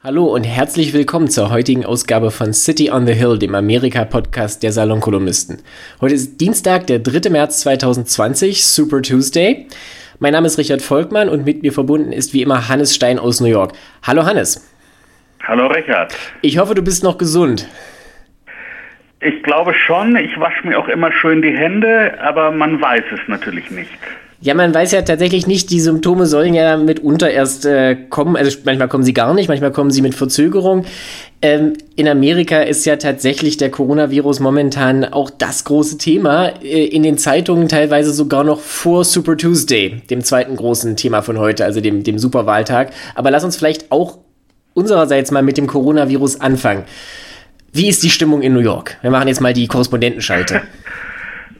Hallo und herzlich willkommen zur heutigen Ausgabe von City on the Hill, dem Amerika-Podcast der Salonkolumnisten. Heute ist Dienstag, der 3. März 2020, Super Tuesday. Mein Name ist Richard Volkmann und mit mir verbunden ist wie immer Hannes Stein aus New York. Hallo Hannes. Hallo Richard. Ich hoffe, du bist noch gesund. Ich glaube schon. Ich wasche mir auch immer schön die Hände, aber man weiß es natürlich nicht. Ja, man weiß ja tatsächlich nicht, die Symptome sollen ja mitunter erst äh, kommen. Also manchmal kommen sie gar nicht, manchmal kommen sie mit Verzögerung. Ähm, in Amerika ist ja tatsächlich der Coronavirus momentan auch das große Thema. Äh, in den Zeitungen teilweise sogar noch vor Super Tuesday, dem zweiten großen Thema von heute, also dem, dem Superwahltag. Aber lass uns vielleicht auch unsererseits mal mit dem Coronavirus anfangen. Wie ist die Stimmung in New York? Wir machen jetzt mal die Korrespondentenschalte.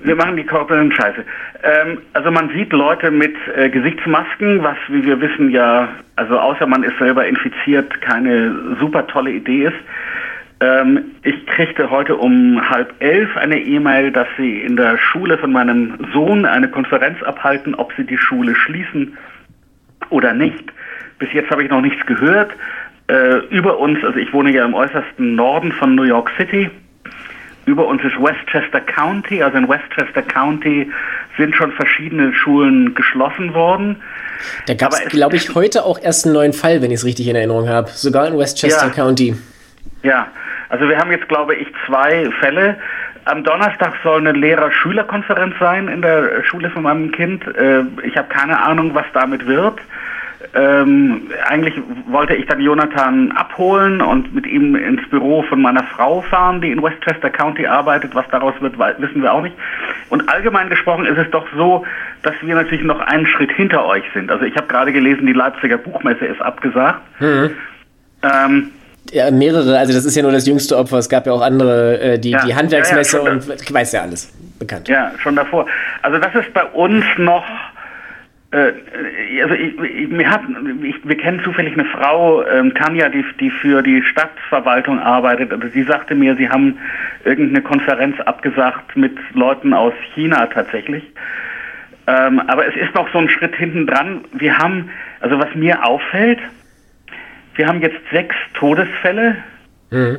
Wir machen die Korrespondenten scheiße. Ähm, also man sieht Leute mit äh, Gesichtsmasken, was, wie wir wissen, ja, also außer man ist selber infiziert, keine super tolle Idee ist. Ähm, ich kriegte heute um halb elf eine E-Mail, dass sie in der Schule von meinem Sohn eine Konferenz abhalten, ob sie die Schule schließen oder nicht. Bis jetzt habe ich noch nichts gehört. Äh, über uns, also ich wohne ja im äußersten Norden von New York City, über uns ist Westchester County, also in Westchester County sind schon verschiedene Schulen geschlossen worden. Da gab es, glaube ich, heute auch erst einen neuen Fall, wenn ich es richtig in Erinnerung habe. Sogar in Westchester ja. County. Ja, also wir haben jetzt, glaube ich, zwei Fälle. Am Donnerstag soll eine Lehrer-Schüler-Konferenz sein in der Schule von meinem Kind. Äh, ich habe keine Ahnung, was damit wird. Ähm, eigentlich wollte ich dann Jonathan abholen und mit ihm ins Büro von meiner Frau fahren, die in Westchester County arbeitet. Was daraus wird, wissen wir auch nicht. Und allgemein gesprochen ist es doch so, dass wir natürlich noch einen Schritt hinter euch sind. Also ich habe gerade gelesen, die Leipziger Buchmesse ist abgesagt. Mhm. Ähm, ja, mehrere, also das ist ja nur das jüngste Opfer, es gab ja auch andere, äh, die, ja, die Handwerksmesse ja, ja, und ich weiß ja alles bekannt. Ja, schon davor. Also das ist bei uns noch also ich, ich, mir hat, ich, wir kennen zufällig eine Frau, ähm, Tanja, die, die für die Stadtverwaltung arbeitet. Also sie sagte mir, sie haben irgendeine Konferenz abgesagt mit Leuten aus China tatsächlich. Ähm, aber es ist noch so ein Schritt hinten dran. Wir haben, also was mir auffällt, wir haben jetzt sechs Todesfälle. Mhm.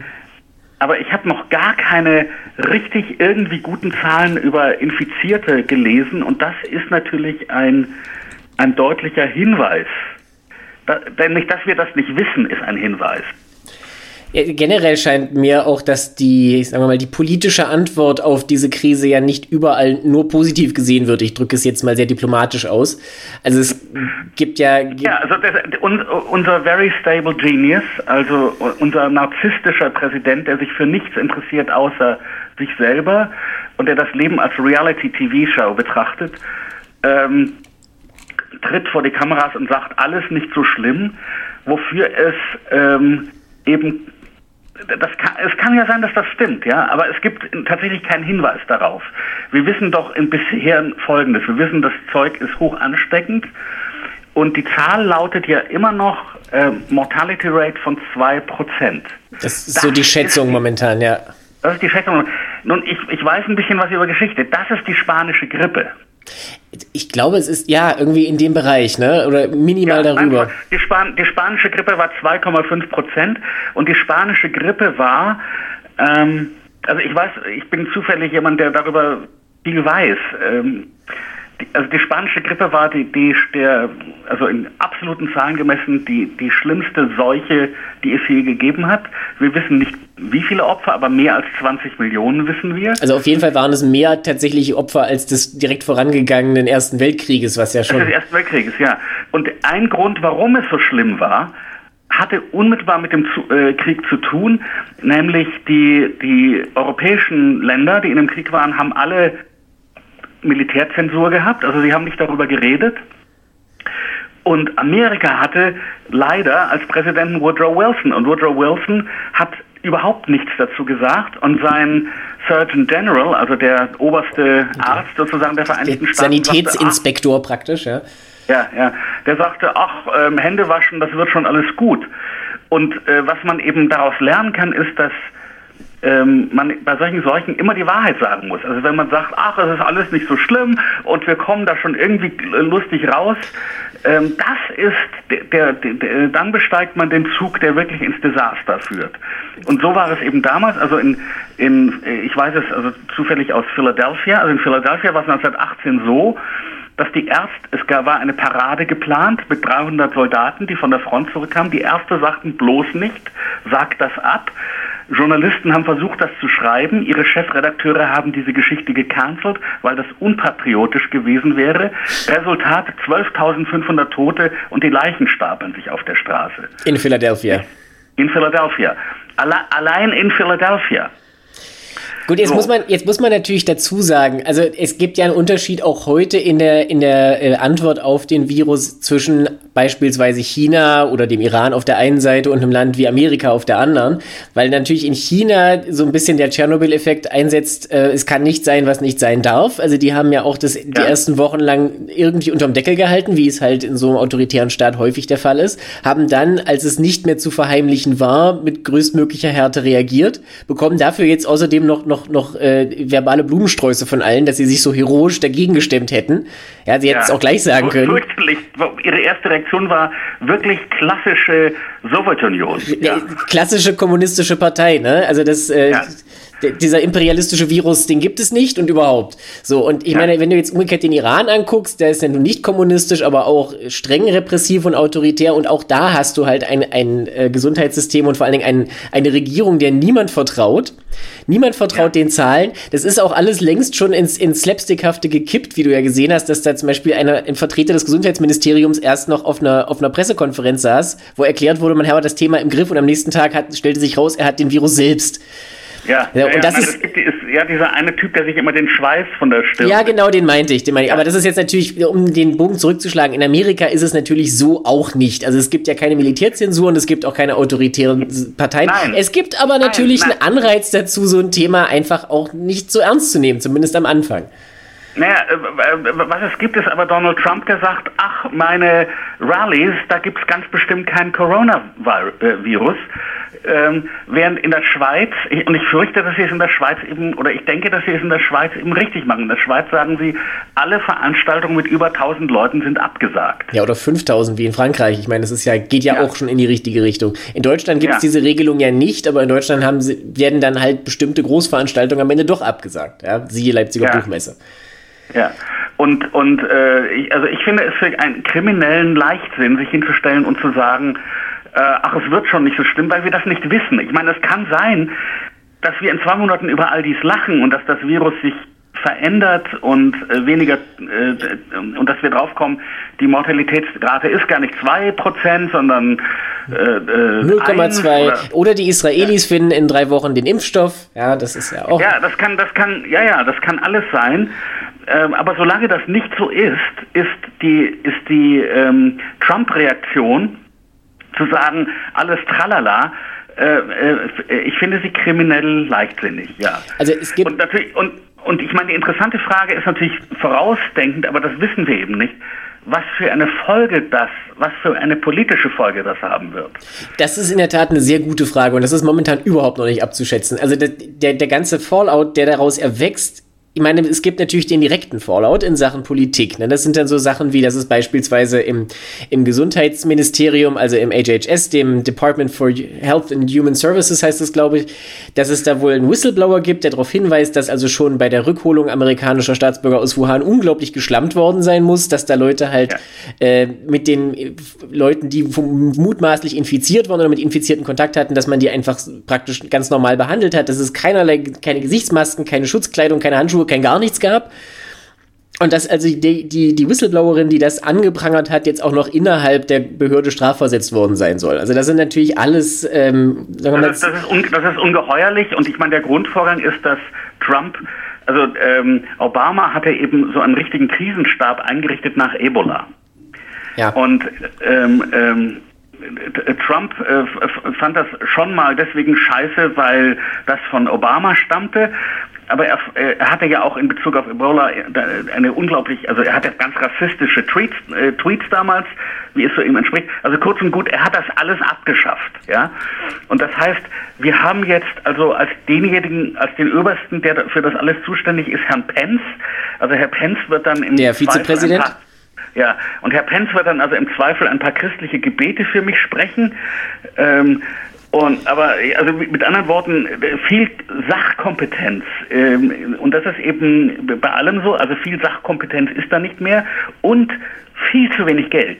Aber ich habe noch gar keine richtig irgendwie guten Zahlen über Infizierte gelesen und das ist natürlich ein ein deutlicher Hinweis. Da, nämlich, dass wir das nicht wissen, ist ein Hinweis. Generell scheint mir auch, dass die, sagen wir mal, die politische Antwort auf diese Krise ja nicht überall nur positiv gesehen wird. Ich drücke es jetzt mal sehr diplomatisch aus. Also es gibt ja. Ja, also das, unser very stable genius, also unser narzisstischer Präsident, der sich für nichts interessiert außer sich selber und der das Leben als Reality-TV-Show betrachtet, ähm, tritt vor die Kameras und sagt, alles nicht so schlimm, wofür es ähm, eben das kann, es kann ja sein, dass das stimmt, ja, aber es gibt tatsächlich keinen Hinweis darauf. Wir wissen doch bisher Folgendes. Wir wissen, das Zeug ist hoch ansteckend und die Zahl lautet ja immer noch äh, Mortality Rate von 2%. Das ist das so die Schätzung ist, momentan, ja. Das ist die Schätzung. Nun, ich, ich weiß ein bisschen was über Geschichte. Das ist die spanische Grippe. Ich glaube, es ist ja irgendwie in dem Bereich, ne? Oder minimal ja, darüber. Einfach, die, Span die, spanische Grippe war 2,5 Prozent und die spanische Grippe war, ähm, also ich weiß, ich bin zufällig jemand, der darüber viel weiß. Ähm, also die spanische Grippe war die, die der, also in absoluten Zahlen gemessen, die, die schlimmste Seuche, die es je gegeben hat. Wir wissen nicht, wie viele Opfer, aber mehr als 20 Millionen wissen wir. Also auf jeden Fall waren es mehr tatsächliche Opfer als des direkt vorangegangenen Ersten Weltkrieges, was ja schon. Des Ersten Weltkrieges, ja. Und ein Grund, warum es so schlimm war, hatte unmittelbar mit dem zu, äh, Krieg zu tun, nämlich die, die europäischen Länder, die in dem Krieg waren, haben alle Militärzensur gehabt, also sie haben nicht darüber geredet. Und Amerika hatte leider als Präsidenten Woodrow Wilson und Woodrow Wilson hat überhaupt nichts dazu gesagt und sein Surgeon General, also der oberste Arzt sozusagen der Vereinigten der Staaten. Sanitätsinspektor sagte, praktisch, ja. Ja, ja. Der sagte, ach, ähm, Hände waschen, das wird schon alles gut. Und äh, was man eben daraus lernen kann, ist, dass ähm, man bei solchen Seuchen immer die Wahrheit sagen muss. Also wenn man sagt, ach, es ist alles nicht so schlimm und wir kommen da schon irgendwie lustig raus, ähm, das ist der, der, der, dann besteigt man den Zug, der wirklich ins Desaster führt. Und so war es eben damals, also in, in ich weiß es also zufällig aus Philadelphia, also in Philadelphia war es 1918 so, dass die Ärzte, es war eine Parade geplant mit 300 Soldaten, die von der Front zurückkamen. Die Ärzte sagten bloß nicht, sagt das ab. Journalisten haben versucht, das zu schreiben. Ihre Chefredakteure haben diese Geschichte gecancelt, weil das unpatriotisch gewesen wäre. Resultat 12.500 Tote und die Leichen stapeln sich auf der Straße. In Philadelphia. In Philadelphia. Allein in Philadelphia. Gut, jetzt, so. muss man, jetzt muss man natürlich dazu sagen, also es gibt ja einen Unterschied auch heute in der, in der äh, Antwort auf den Virus zwischen beispielsweise China oder dem Iran auf der einen Seite und einem Land wie Amerika auf der anderen, weil natürlich in China so ein bisschen der Tschernobyl-Effekt einsetzt, äh, es kann nicht sein, was nicht sein darf. Also die haben ja auch das, ja. die ersten Wochen lang irgendwie unterm Deckel gehalten, wie es halt in so einem autoritären Staat häufig der Fall ist, haben dann, als es nicht mehr zu verheimlichen war, mit größtmöglicher Härte reagiert, bekommen dafür jetzt außerdem noch, noch noch, äh, verbale Blumensträuße von allen, dass sie sich so heroisch dagegen gestemmt hätten. Ja, sie hätten es auch gleich sagen können. Fürchterlich. Ihre erste Reaktion war wirklich klassische Sowjetunion. Ja. Klassische kommunistische Partei, ne? Also das, äh, dieser imperialistische Virus, den gibt es nicht und überhaupt. So, und ich ja. meine, wenn du jetzt umgekehrt den Iran anguckst, der ist ja nun nicht kommunistisch, aber auch streng repressiv und autoritär und auch da hast du halt ein, ein äh, Gesundheitssystem und vor allen Dingen ein, eine Regierung, der niemand vertraut. Niemand vertraut ja. den Zahlen. Das ist auch alles längst schon ins, ins Slapstickhafte gekippt, wie du ja gesehen hast, dass da zum Beispiel einer, ein Vertreter des Gesundheitsministeriums erst noch auf einer, auf einer Pressekonferenz saß, wo erklärt wurde, man habe das Thema im Griff und am nächsten Tag hat, stellte sich raus, er hat den Virus selbst. Ja, ja, und ja, das nein, ist, gibt, ist, ja dieser eine Typ, der sich immer den Schweiß von der Stirn. Ja, genau, den meinte ich, den meinte ich. Aber das ist jetzt natürlich, um den Bogen zurückzuschlagen, in Amerika ist es natürlich so auch nicht. Also es gibt ja keine Militärzensur und es gibt auch keine autoritären Parteien. Nein. Es gibt aber natürlich nein, einen Anreiz dazu, so ein Thema einfach auch nicht so ernst zu nehmen, zumindest am Anfang. Naja, äh, was es gibt, ist aber Donald Trump, der sagt, ach, meine Rallies, da gibt es ganz bestimmt kein Coronavirus. Ähm, während in der Schweiz, und ich fürchte, dass sie es in der Schweiz eben, oder ich denke, dass sie es in der Schweiz eben richtig machen. In der Schweiz sagen sie, alle Veranstaltungen mit über 1000 Leuten sind abgesagt. Ja, oder 5000 wie in Frankreich. Ich meine, das ist ja, geht ja, ja. auch schon in die richtige Richtung. In Deutschland gibt es ja. diese Regelung ja nicht, aber in Deutschland haben sie, werden dann halt bestimmte Großveranstaltungen am Ende doch abgesagt. Ja? Siehe Leipziger ja. Buchmesse. Ja, und, und äh, ich, also ich finde es für einen kriminellen Leichtsinn, sich hinzustellen und zu sagen, äh, ach, es wird schon nicht so schlimm, weil wir das nicht wissen. Ich meine, es kann sein, dass wir in zwei Monaten über all dies lachen und dass das Virus sich verändert und äh, weniger äh, und dass wir draufkommen, die Mortalitätsrate ist gar nicht 2%, sondern äh, 0,2 äh, oder, oder, die Israelis ja. finden in drei Wochen den Impfstoff. Ja, das ist ja auch. Ja, das kann, das kann, ja, ja, das kann alles sein. Ähm, aber solange das nicht so ist, ist die, ist die ähm, Trump-Reaktion zu sagen, alles tralala, äh, äh, ich finde sie kriminell leichtsinnig, ja. Also es gibt und natürlich und und ich meine, die interessante Frage ist natürlich vorausdenkend, aber das wissen wir eben nicht was für eine Folge das, was für eine politische Folge das haben wird. Das ist in der Tat eine sehr gute Frage und das ist momentan überhaupt noch nicht abzuschätzen. Also der, der, der ganze Fallout, der daraus erwächst, ich meine, es gibt natürlich den direkten Fallout in Sachen Politik. Ne? Das sind dann so Sachen wie, dass es beispielsweise im, im Gesundheitsministerium, also im HHS, dem Department for Health and Human Services heißt es, glaube ich, dass es da wohl einen Whistleblower gibt, der darauf hinweist, dass also schon bei der Rückholung amerikanischer Staatsbürger aus Wuhan unglaublich geschlammt worden sein muss, dass da Leute halt ja. äh, mit den Leuten, die mutmaßlich infiziert waren oder mit Infizierten Kontakt hatten, dass man die einfach praktisch ganz normal behandelt hat, dass es keinerlei, keine Gesichtsmasken, keine Schutzkleidung, keine Handschuhe Handschuhe, kein gar nichts gab. Und dass also die, die, die Whistleblowerin, die das angeprangert hat, jetzt auch noch innerhalb der Behörde strafversetzt worden sein soll. Also das sind natürlich alles, ähm, sagen wir mal. Das ist, das, ist un, das ist ungeheuerlich und ich meine, der Grundvorgang ist, dass Trump, also ähm, Obama hatte eben so einen richtigen Krisenstab eingerichtet nach Ebola. Ja. Und ähm, ähm, Trump äh, fand das schon mal deswegen scheiße, weil das von Obama stammte. Aber er, er hatte ja auch in Bezug auf Ebola eine unglaublich, also er hatte ganz rassistische Tweets, äh, Tweets damals, wie es so ihm entspricht. Also kurz und gut, er hat das alles abgeschafft, ja. Und das heißt, wir haben jetzt also als denjenigen, als den Obersten, der für das alles zuständig ist, Herrn Pence. Also Herr Pence wird dann im der Vizepräsident. Ja, und Herr Pence wird dann also im Zweifel ein paar christliche Gebete für mich sprechen. Ähm, und aber also mit anderen Worten viel Sachkompetenz ähm, und das ist eben bei allem so. Also viel Sachkompetenz ist da nicht mehr und viel zu wenig Geld.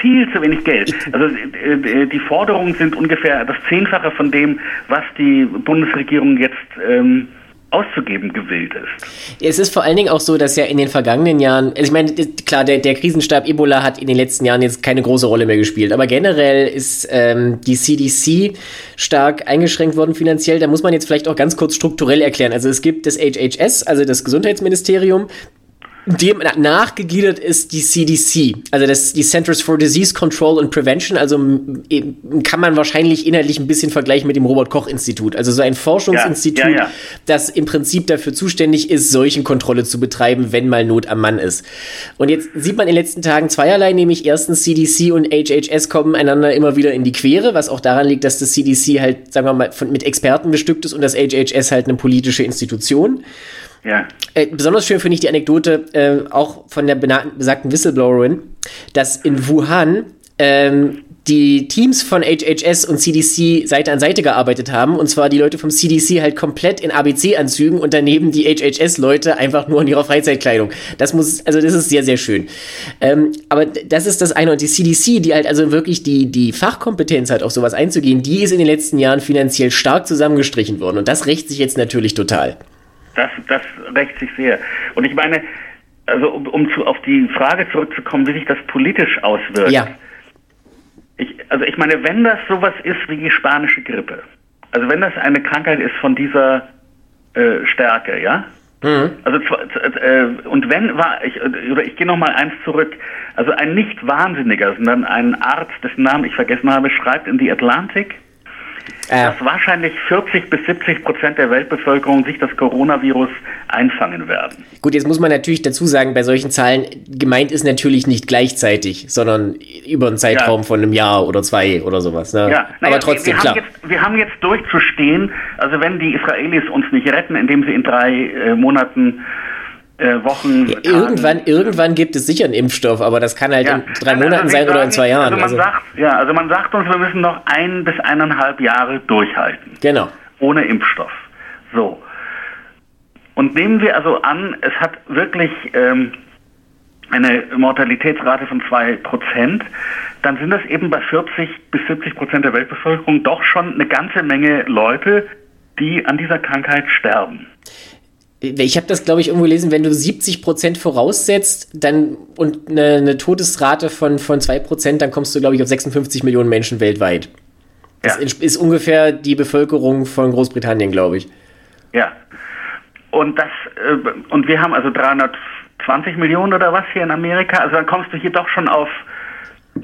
Viel zu wenig Geld. Also äh, die Forderungen sind ungefähr das Zehnfache von dem, was die Bundesregierung jetzt ähm, auszugeben gewillt ist. Es ist vor allen Dingen auch so, dass ja in den vergangenen Jahren, also ich meine, klar, der, der Krisenstab Ebola hat in den letzten Jahren jetzt keine große Rolle mehr gespielt, aber generell ist ähm, die CDC stark eingeschränkt worden finanziell. Da muss man jetzt vielleicht auch ganz kurz strukturell erklären. Also es gibt das HHS, also das Gesundheitsministerium, dem nachgegliedert ist die CDC, also das, die Centers for Disease Control and Prevention, also kann man wahrscheinlich inhaltlich ein bisschen vergleichen mit dem Robert-Koch-Institut, also so ein Forschungsinstitut, ja, ja, ja. das im Prinzip dafür zuständig ist, Seuchenkontrolle zu betreiben, wenn mal Not am Mann ist. Und jetzt sieht man in den letzten Tagen zweierlei, nämlich erstens CDC und HHS kommen einander immer wieder in die Quere, was auch daran liegt, dass das CDC halt, sagen wir mal, von, mit Experten bestückt ist und das HHS halt eine politische Institution. Ja. Äh, besonders schön finde ich die Anekdote äh, auch von der besagten Whistleblowerin, dass in Wuhan ähm, die Teams von HHS und CDC Seite an Seite gearbeitet haben. Und zwar die Leute vom CDC halt komplett in ABC-Anzügen und daneben die HHS-Leute einfach nur in ihrer Freizeitkleidung. Das muss, also das ist sehr, sehr schön. Ähm, aber das ist das eine. Und die CDC, die halt also wirklich die, die Fachkompetenz hat, auf sowas einzugehen, die ist in den letzten Jahren finanziell stark zusammengestrichen worden. Und das rächt sich jetzt natürlich total. Das, das rächt sich sehr. Und ich meine, also um, um zu, auf die Frage zurückzukommen, wie sich das politisch auswirkt. Ja. Ich, also ich meine, wenn das sowas ist wie die spanische Grippe, also wenn das eine Krankheit ist von dieser äh, Stärke, ja? Mhm. Also äh, und wenn war ich oder ich gehe noch mal eins zurück. Also ein nicht Wahnsinniger, sondern ein Arzt, dessen Namen ich vergessen habe, schreibt in die Atlantik, äh. dass wahrscheinlich 40 bis 70 Prozent der Weltbevölkerung sich das Coronavirus einfangen werden. Gut, jetzt muss man natürlich dazu sagen, bei solchen Zahlen gemeint ist natürlich nicht gleichzeitig, sondern über einen Zeitraum ja. von einem Jahr oder zwei oder sowas. Ne? Ja, naja, aber trotzdem, wir, wir klar. Haben jetzt, wir haben jetzt durchzustehen, also wenn die Israelis uns nicht retten, indem sie in drei äh, Monaten äh, Wochen. Ja, irgendwann, irgendwann gibt es sicher einen Impfstoff, aber das kann halt ja. in drei also Monaten sein oder in zwei Jahren. Also man, also. Sagt, ja, also man sagt uns, wir müssen noch ein bis eineinhalb Jahre durchhalten. Genau. Ohne Impfstoff. So. Und nehmen wir also an, es hat wirklich ähm, eine Mortalitätsrate von zwei Prozent, dann sind das eben bei 40 bis 70 Prozent der Weltbevölkerung doch schon eine ganze Menge Leute, die an dieser Krankheit sterben. Ich habe das, glaube ich, irgendwo gelesen, wenn du 70 Prozent voraussetzt dann, und eine, eine Todesrate von, von 2 Prozent, dann kommst du, glaube ich, auf 56 Millionen Menschen weltweit. Das ja. ist ungefähr die Bevölkerung von Großbritannien, glaube ich. Ja. Und das, äh, und wir haben also 320 Millionen oder was hier in Amerika. Also dann kommst du hier doch schon auf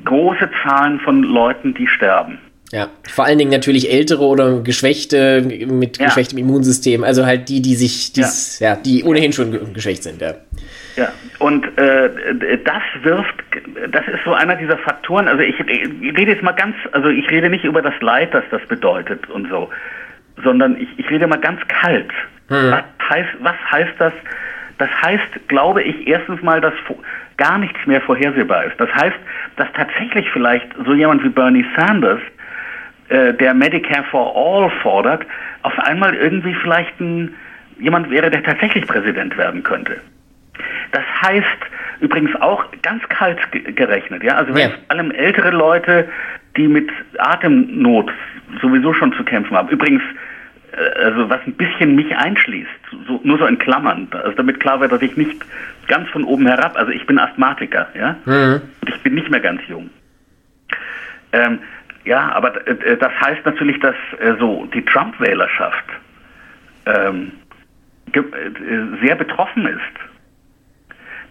große Zahlen von Leuten, die sterben. Ja, vor allen Dingen natürlich ältere oder Geschwächte mit ja. geschwächtem Immunsystem, also halt die, die sich, dies, ja. ja. die ohnehin schon geschwächt sind, ja. Ja, und äh, das wirft, das ist so einer dieser Faktoren, also ich, ich, rede jetzt mal ganz, also ich rede nicht über das Leid, das das bedeutet und so, sondern ich, ich rede mal ganz kalt. Hm. Was, heißt, was heißt das? Das heißt, glaube ich, erstens mal, dass gar nichts mehr vorhersehbar ist. Das heißt, dass tatsächlich vielleicht so jemand wie Bernie Sanders äh, der Medicare for All fordert, auf einmal irgendwie vielleicht ein, jemand wäre, der tatsächlich Präsident werden könnte. Das heißt übrigens auch ganz kalt gerechnet, ja. Also wenn ja. vor allem ältere Leute, die mit Atemnot sowieso schon zu kämpfen haben. Übrigens, äh, also was ein bisschen mich einschließt, so, nur so in Klammern, also damit klar wird, dass ich nicht ganz von oben herab, also ich bin Asthmatiker, ja. Mhm. Und ich bin nicht mehr ganz jung. Ähm, ja, aber äh, das heißt natürlich, dass äh, so die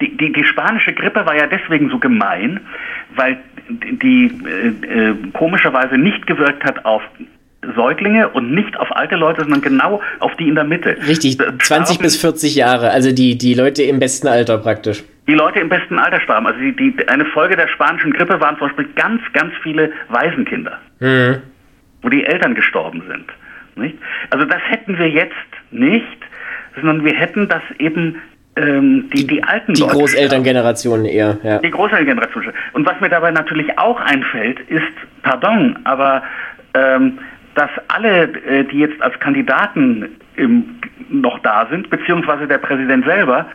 die, die, die spanische Grippe war ja deswegen so gemein, weil die äh, äh, komischerweise nicht gewirkt hat auf Säuglinge und nicht auf alte Leute, sondern genau auf die in der Mitte. Richtig, 20 bis 40 Jahre, also die, die Leute im besten Alter praktisch. Die Leute im besten Alter starben. Also die, die, eine Folge der spanischen Grippe waren zum Beispiel ganz, ganz viele Waisenkinder, mhm. wo die Eltern gestorben sind. Nicht? Also das hätten wir jetzt nicht, sondern wir hätten das eben ähm, die, die alten Die Großelterngenerationen eher, ja. Die Großelterngeneration. Und was mir dabei natürlich auch einfällt, ist, pardon, aber ähm, dass alle, äh, die jetzt als Kandidaten im, noch da sind, beziehungsweise der Präsident selber,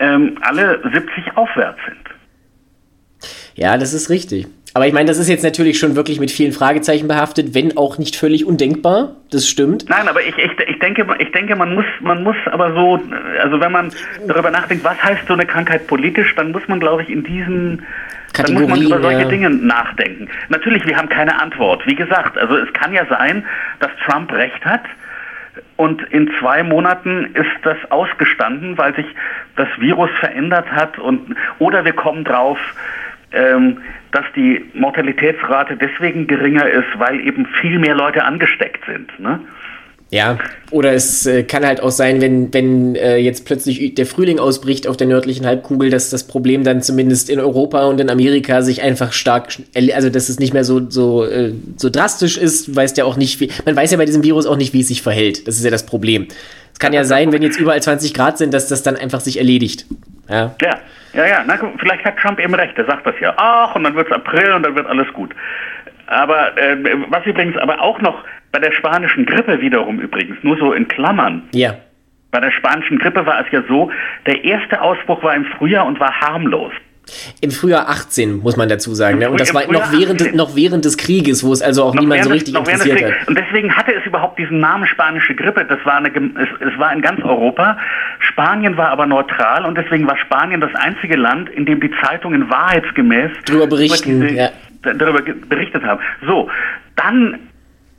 ähm, alle 70 aufwärts sind. Ja, das ist richtig. Aber ich meine, das ist jetzt natürlich schon wirklich mit vielen Fragezeichen behaftet, wenn auch nicht völlig undenkbar. Das stimmt. Nein, aber ich, ich, ich, denke, ich denke, man muss, man muss aber so, also wenn man darüber nachdenkt, was heißt so eine Krankheit politisch, dann muss man, glaube ich, in diesen dann muss man über solche. Dinge nachdenken. Natürlich, wir haben keine Antwort. Wie gesagt, also es kann ja sein, dass Trump recht hat und in zwei Monaten ist das ausgestanden, weil sich das Virus verändert hat und oder wir kommen drauf, ähm, dass die Mortalitätsrate deswegen geringer ist, weil eben viel mehr Leute angesteckt sind. Ne? Ja, oder es äh, kann halt auch sein, wenn, wenn äh, jetzt plötzlich der Frühling ausbricht auf der nördlichen Halbkugel, dass das Problem dann zumindest in Europa und in Amerika sich einfach stark, also dass es nicht mehr so, so, äh, so drastisch ist, weiß ja auch nicht, wie, man weiß ja bei diesem Virus auch nicht, wie es sich verhält. Das ist ja das Problem. Es kann ja sein, wenn jetzt überall 20 Grad sind, dass das dann einfach sich erledigt. Ja, ja, ja, ja. Na, vielleicht hat Trump eben recht, er sagt das ja. Ach, und dann wird es April und dann wird alles gut. Aber äh, was übrigens aber auch noch bei der spanischen Grippe wiederum übrigens, nur so in Klammern. Ja. Bei der spanischen Grippe war es ja so, der erste Ausbruch war im Frühjahr und war harmlos. Im Frühjahr 18, muss man dazu sagen. Ne? Und das war noch während, noch während des Krieges, wo es also auch niemand so richtig interessiert hat. Und deswegen hatte es überhaupt diesen Namen spanische Grippe. Das war eine, es, es, war in ganz Europa. Spanien war aber neutral und deswegen war Spanien das einzige Land, in dem die Zeitungen wahrheitsgemäß darüber berichten, über diese, ja. darüber berichtet haben. So, dann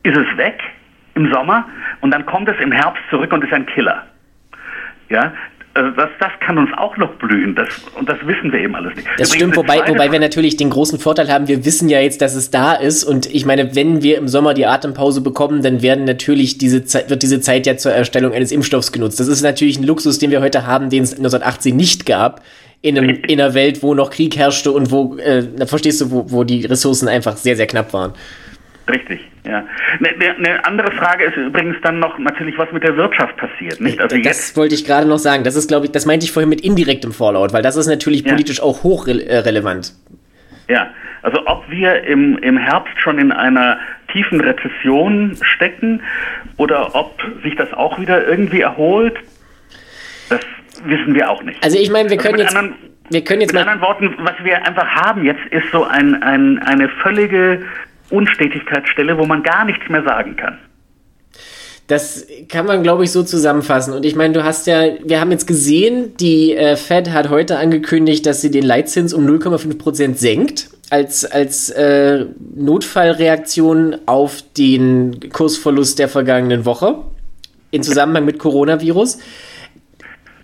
ist es weg im Sommer und dann kommt es im Herbst zurück und ist ein Killer. Ja, das, das kann uns auch noch blühen. Das, und das wissen wir eben alles nicht. Das Übrigens stimmt, wobei, wobei wir natürlich den großen Vorteil haben, wir wissen ja jetzt, dass es da ist. Und ich meine, wenn wir im Sommer die Atempause bekommen, dann werden natürlich diese Zeit, wird diese Zeit ja zur Erstellung eines Impfstoffs genutzt. Das ist natürlich ein Luxus, den wir heute haben, den es 1918 nicht gab. In, einem, in einer Welt, wo noch Krieg herrschte und wo, äh, verstehst du, wo, wo die Ressourcen einfach sehr, sehr knapp waren. Richtig, ja. Eine ne, ne andere Frage ist übrigens dann noch natürlich, was mit der Wirtschaft passiert. Nicht? Also das jetzt, wollte ich gerade noch sagen. Das ist, glaube ich, das meinte ich vorhin mit indirektem Fallout, weil das ist natürlich ja. politisch auch hochrelevant. Äh, ja, also ob wir im, im Herbst schon in einer tiefen Rezession stecken oder ob sich das auch wieder irgendwie erholt, das wissen wir auch nicht. Also ich meine, wir also können also jetzt... Wir können jetzt mit anderen Worten, was wir einfach haben jetzt, ist so ein, ein, eine völlige Unstetigkeitsstelle, wo man gar nichts mehr sagen kann. Das kann man, glaube ich, so zusammenfassen. Und ich meine, du hast ja, wir haben jetzt gesehen, die äh, Fed hat heute angekündigt, dass sie den Leitzins um 0,5 Prozent senkt, als, als äh, Notfallreaktion auf den Kursverlust der vergangenen Woche in Zusammenhang mit Coronavirus.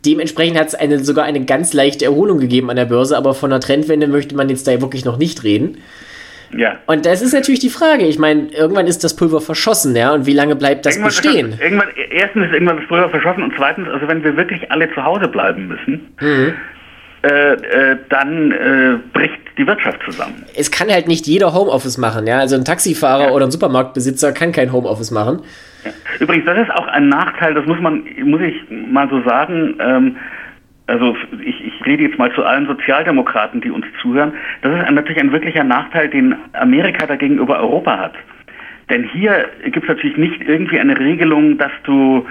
Dementsprechend hat es eine, sogar eine ganz leichte Erholung gegeben an der Börse, aber von einer Trendwende möchte man jetzt da wirklich noch nicht reden. Ja. Und das ist natürlich die Frage. Ich meine, irgendwann ist das Pulver verschossen, ja, und wie lange bleibt das irgendwann bestehen? Irgendwann, erstens ist irgendwann das Pulver verschossen und zweitens, also wenn wir wirklich alle zu Hause bleiben müssen, mhm. äh, äh, dann äh, bricht die Wirtschaft zusammen. Es kann halt nicht jeder Homeoffice machen, ja. Also ein Taxifahrer ja. oder ein Supermarktbesitzer kann kein Homeoffice machen. Ja. Übrigens, das ist auch ein Nachteil, das muss man, muss ich mal so sagen, ähm, also ich, ich rede jetzt mal zu allen Sozialdemokraten, die uns zuhören, das ist natürlich ein wirklicher Nachteil, den Amerika da gegenüber Europa hat. Denn hier gibt es natürlich nicht irgendwie eine Regelung, dass du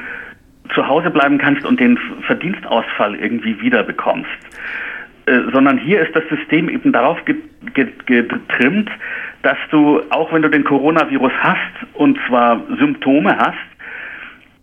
zu Hause bleiben kannst und den Verdienstausfall irgendwie wiederbekommst. Äh, sondern hier ist das System eben darauf getrimmt, dass du, auch wenn du den Coronavirus hast und zwar Symptome hast,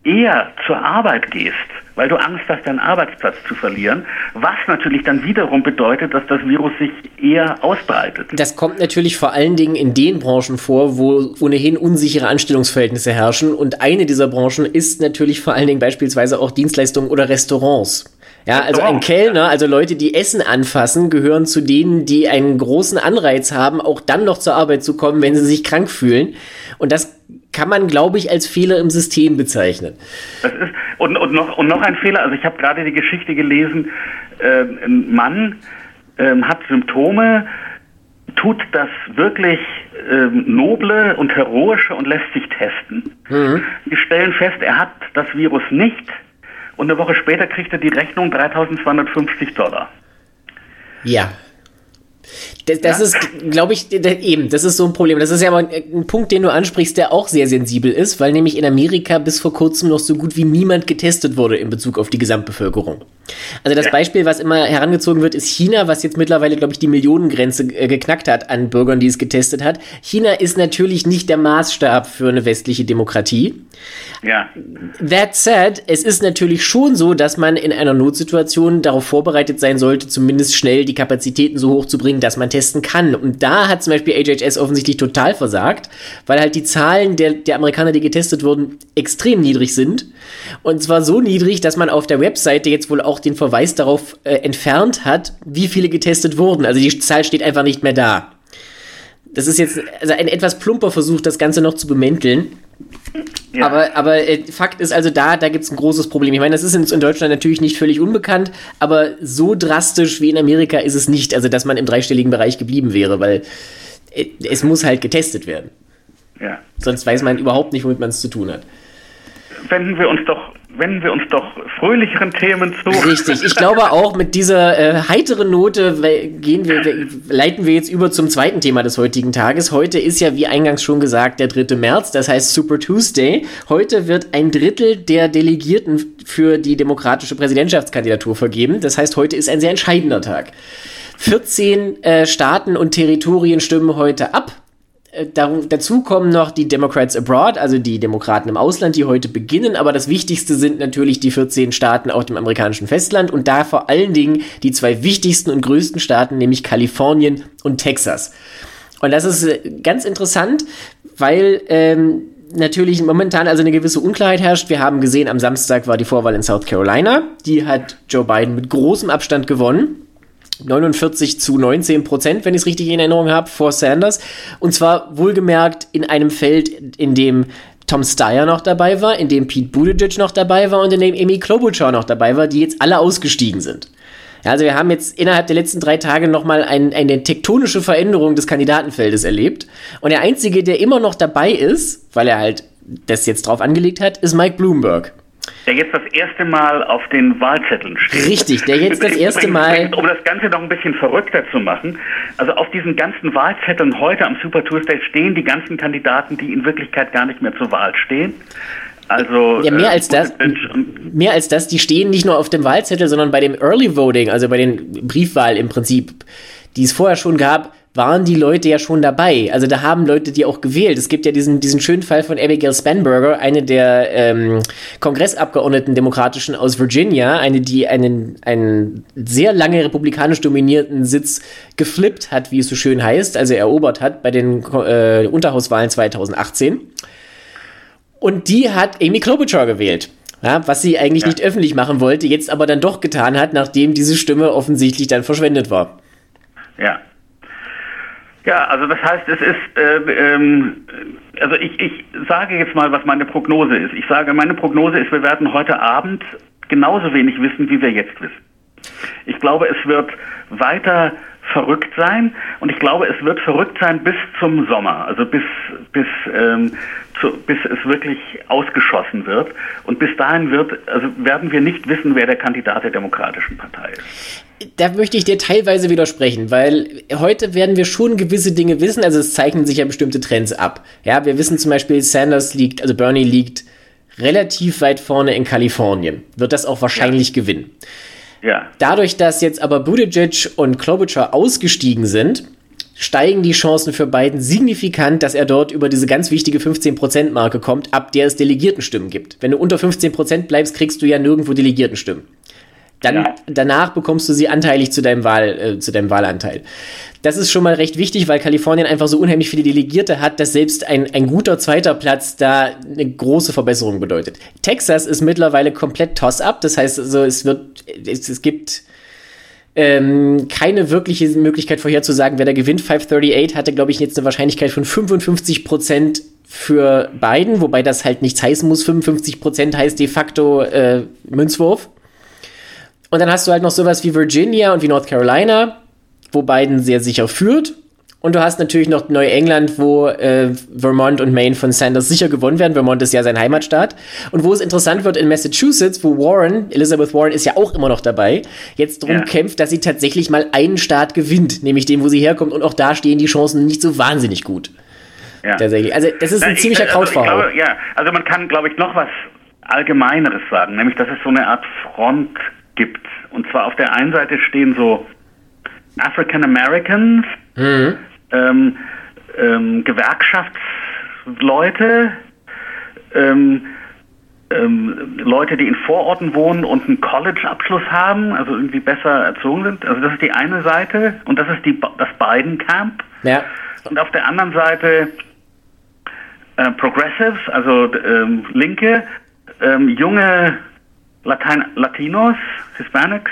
eher zur Arbeit gehst, weil du Angst hast, deinen Arbeitsplatz zu verlieren, was natürlich dann wiederum bedeutet, dass das Virus sich eher ausbreitet. Das kommt natürlich vor allen Dingen in den Branchen vor, wo ohnehin unsichere Anstellungsverhältnisse herrschen und eine dieser Branchen ist natürlich vor allen Dingen beispielsweise auch Dienstleistungen oder Restaurants. Ja, also ein Kellner, also Leute, die Essen anfassen, gehören zu denen, die einen großen Anreiz haben, auch dann noch zur Arbeit zu kommen, wenn sie sich krank fühlen. Und das kann man, glaube ich, als Fehler im System bezeichnen. Das ist, und, und, noch, und noch ein Fehler, also ich habe gerade die Geschichte gelesen, äh, ein Mann äh, hat Symptome, tut das wirklich äh, Noble und Heroische und lässt sich testen. Mhm. Die stellen fest, er hat das Virus nicht und eine Woche später kriegt er die Rechnung 3250 Dollar. Ja. Das, das ja? ist, glaube ich, eben, das ist so ein Problem. Das ist ja aber ein, Punkt, den du ansprichst, der auch sehr sensibel ist, weil nämlich in Amerika bis vor kurzem noch so gut wie niemand getestet wurde in Bezug auf die Gesamtbevölkerung. Also das ja. Beispiel, was immer herangezogen wird, ist China, was jetzt mittlerweile, glaube ich, die Millionengrenze äh, geknackt hat an Bürgern, die es getestet hat. China ist natürlich nicht der Maßstab für eine westliche Demokratie. Ja. That said, es ist natürlich schon so, dass man in einer Notsituation darauf vorbereitet sein sollte, zumindest schnell die Kapazitäten so hoch zu bringen, dass man testen kann. Und da hat zum Beispiel HHS offensichtlich total versagt, weil halt die Zahlen der, der Amerikaner, die getestet wurden, extrem niedrig sind. Und zwar so niedrig, dass man auf der Webseite jetzt wohl auch den Verweis darauf äh, entfernt hat, wie viele getestet wurden. Also die Zahl steht einfach nicht mehr da. Das ist jetzt also ein etwas plumper Versuch, das Ganze noch zu bemänteln. Ja. Aber, aber äh, Fakt ist also da, da gibt es ein großes Problem. Ich meine, das ist in, in, Deutschland natürlich nicht völlig unbekannt, aber so drastisch wie in Amerika ist es nicht, also dass man im dreistelligen Bereich geblieben wäre, weil äh, es muss halt getestet werden. Ja. Sonst weiß man überhaupt nicht, womit man es zu tun hat. Wenden wir uns doch wenden wir uns doch fröhlicheren Themen zu. Richtig, ich glaube auch mit dieser äh, heiteren Note gehen wir, leiten wir jetzt über zum zweiten Thema des heutigen Tages. Heute ist ja, wie eingangs schon gesagt, der 3. März, das heißt Super Tuesday. Heute wird ein Drittel der Delegierten für die demokratische Präsidentschaftskandidatur vergeben. Das heißt, heute ist ein sehr entscheidender Tag. 14 äh, Staaten und Territorien stimmen heute ab. Äh, dazu kommen noch die Democrats Abroad, also die Demokraten im Ausland, die heute beginnen. Aber das Wichtigste sind natürlich die 14 Staaten auf dem amerikanischen Festland und da vor allen Dingen die zwei wichtigsten und größten Staaten, nämlich Kalifornien und Texas. Und das ist äh, ganz interessant, weil ähm, natürlich momentan also eine gewisse Unklarheit herrscht. Wir haben gesehen, am Samstag war die Vorwahl in South Carolina. Die hat Joe Biden mit großem Abstand gewonnen. 49 zu 19 Prozent, wenn ich es richtig in Erinnerung habe, vor Sanders. Und zwar wohlgemerkt in einem Feld, in dem Tom Steyer noch dabei war, in dem Pete Buttigieg noch dabei war und in dem Amy Klobuchar noch dabei war, die jetzt alle ausgestiegen sind. Ja, also wir haben jetzt innerhalb der letzten drei Tage nochmal ein, eine tektonische Veränderung des Kandidatenfeldes erlebt. Und der Einzige, der immer noch dabei ist, weil er halt das jetzt drauf angelegt hat, ist Mike Bloomberg. Der jetzt das erste Mal auf den Wahlzetteln steht. Richtig, der jetzt das erste Mal. Um das Ganze noch ein bisschen verrückter zu machen. Also auf diesen ganzen Wahlzetteln heute am Super Tuesday stehen die ganzen Kandidaten, die in Wirklichkeit gar nicht mehr zur Wahl stehen. Also, ja, mehr äh, als das, mehr als das, die stehen nicht nur auf dem Wahlzettel, sondern bei dem Early Voting, also bei den Briefwahl im Prinzip, die es vorher schon gab, waren die Leute ja schon dabei. Also da haben Leute die auch gewählt. Es gibt ja diesen, diesen schönen Fall von Abigail Spanberger, eine der ähm, Kongressabgeordneten Demokratischen aus Virginia, eine, die einen, einen sehr lange republikanisch dominierten Sitz geflippt hat, wie es so schön heißt, also erobert hat bei den äh, Unterhauswahlen 2018. Und die hat Amy Klobuchar gewählt. Ja, was sie eigentlich ja. nicht öffentlich machen wollte, jetzt aber dann doch getan hat, nachdem diese Stimme offensichtlich dann verschwendet war. Ja, ja, also das heißt, es ist, äh, ähm, also ich, ich sage jetzt mal, was meine Prognose ist. Ich sage, meine Prognose ist, wir werden heute Abend genauso wenig wissen, wie wir jetzt wissen. Ich glaube, es wird weiter verrückt sein und ich glaube, es wird verrückt sein bis zum Sommer, also bis bis ähm, zu, bis es wirklich ausgeschossen wird und bis dahin wird also werden wir nicht wissen, wer der Kandidat der Demokratischen Partei ist. Da möchte ich dir teilweise widersprechen, weil heute werden wir schon gewisse Dinge wissen, also es zeichnen sich ja bestimmte Trends ab. Ja, wir wissen zum Beispiel, Sanders liegt, also Bernie liegt relativ weit vorne in Kalifornien, wird das auch wahrscheinlich ja. gewinnen. Ja. Dadurch, dass jetzt aber Buttigieg und Klobuchar ausgestiegen sind, steigen die Chancen für Biden signifikant, dass er dort über diese ganz wichtige 15%-Marke kommt, ab der es Delegiertenstimmen gibt. Wenn du unter 15% bleibst, kriegst du ja nirgendwo Delegiertenstimmen. Dann ja. danach bekommst du sie anteilig zu deinem, Wahl, äh, zu deinem Wahlanteil. Das ist schon mal recht wichtig, weil Kalifornien einfach so unheimlich viele Delegierte hat, dass selbst ein, ein guter zweiter Platz da eine große Verbesserung bedeutet. Texas ist mittlerweile komplett toss-up, das heißt also, es wird, es, es gibt ähm, keine wirkliche Möglichkeit vorherzusagen, wer da gewinnt. 538 hatte, glaube ich, jetzt eine Wahrscheinlichkeit von 55 Prozent für Biden, wobei das halt nichts heißen muss. 55 Prozent heißt de facto äh, Münzwurf. Und dann hast du halt noch sowas wie Virginia und wie North Carolina, wo Biden sehr sicher führt. Und du hast natürlich noch Neuengland, wo äh, Vermont und Maine von Sanders sicher gewonnen werden. Vermont ist ja sein Heimatstaat. Und wo es interessant wird in Massachusetts, wo Warren, Elizabeth Warren ist ja auch immer noch dabei, jetzt darum ja. kämpft, dass sie tatsächlich mal einen Staat gewinnt, nämlich den, wo sie herkommt. Und auch da stehen die Chancen nicht so wahnsinnig gut. Ja. Tatsächlich. Also das ist ein ich, ziemlicher also Krautfahrer. Also ja, also man kann, glaube ich, noch was Allgemeineres sagen, nämlich dass es so eine Art Front gibt. Und zwar auf der einen Seite stehen so African Americans, mhm ähm, ähm, Gewerkschaftsleute, ähm, ähm, Leute, die in Vororten wohnen und einen College-Abschluss haben, also irgendwie besser erzogen sind. Also das ist die eine Seite und das ist die, das Biden-Camp. Ja. Und auf der anderen Seite äh, Progressives, also ähm, Linke, ähm, junge Latein Latinos, Hispanics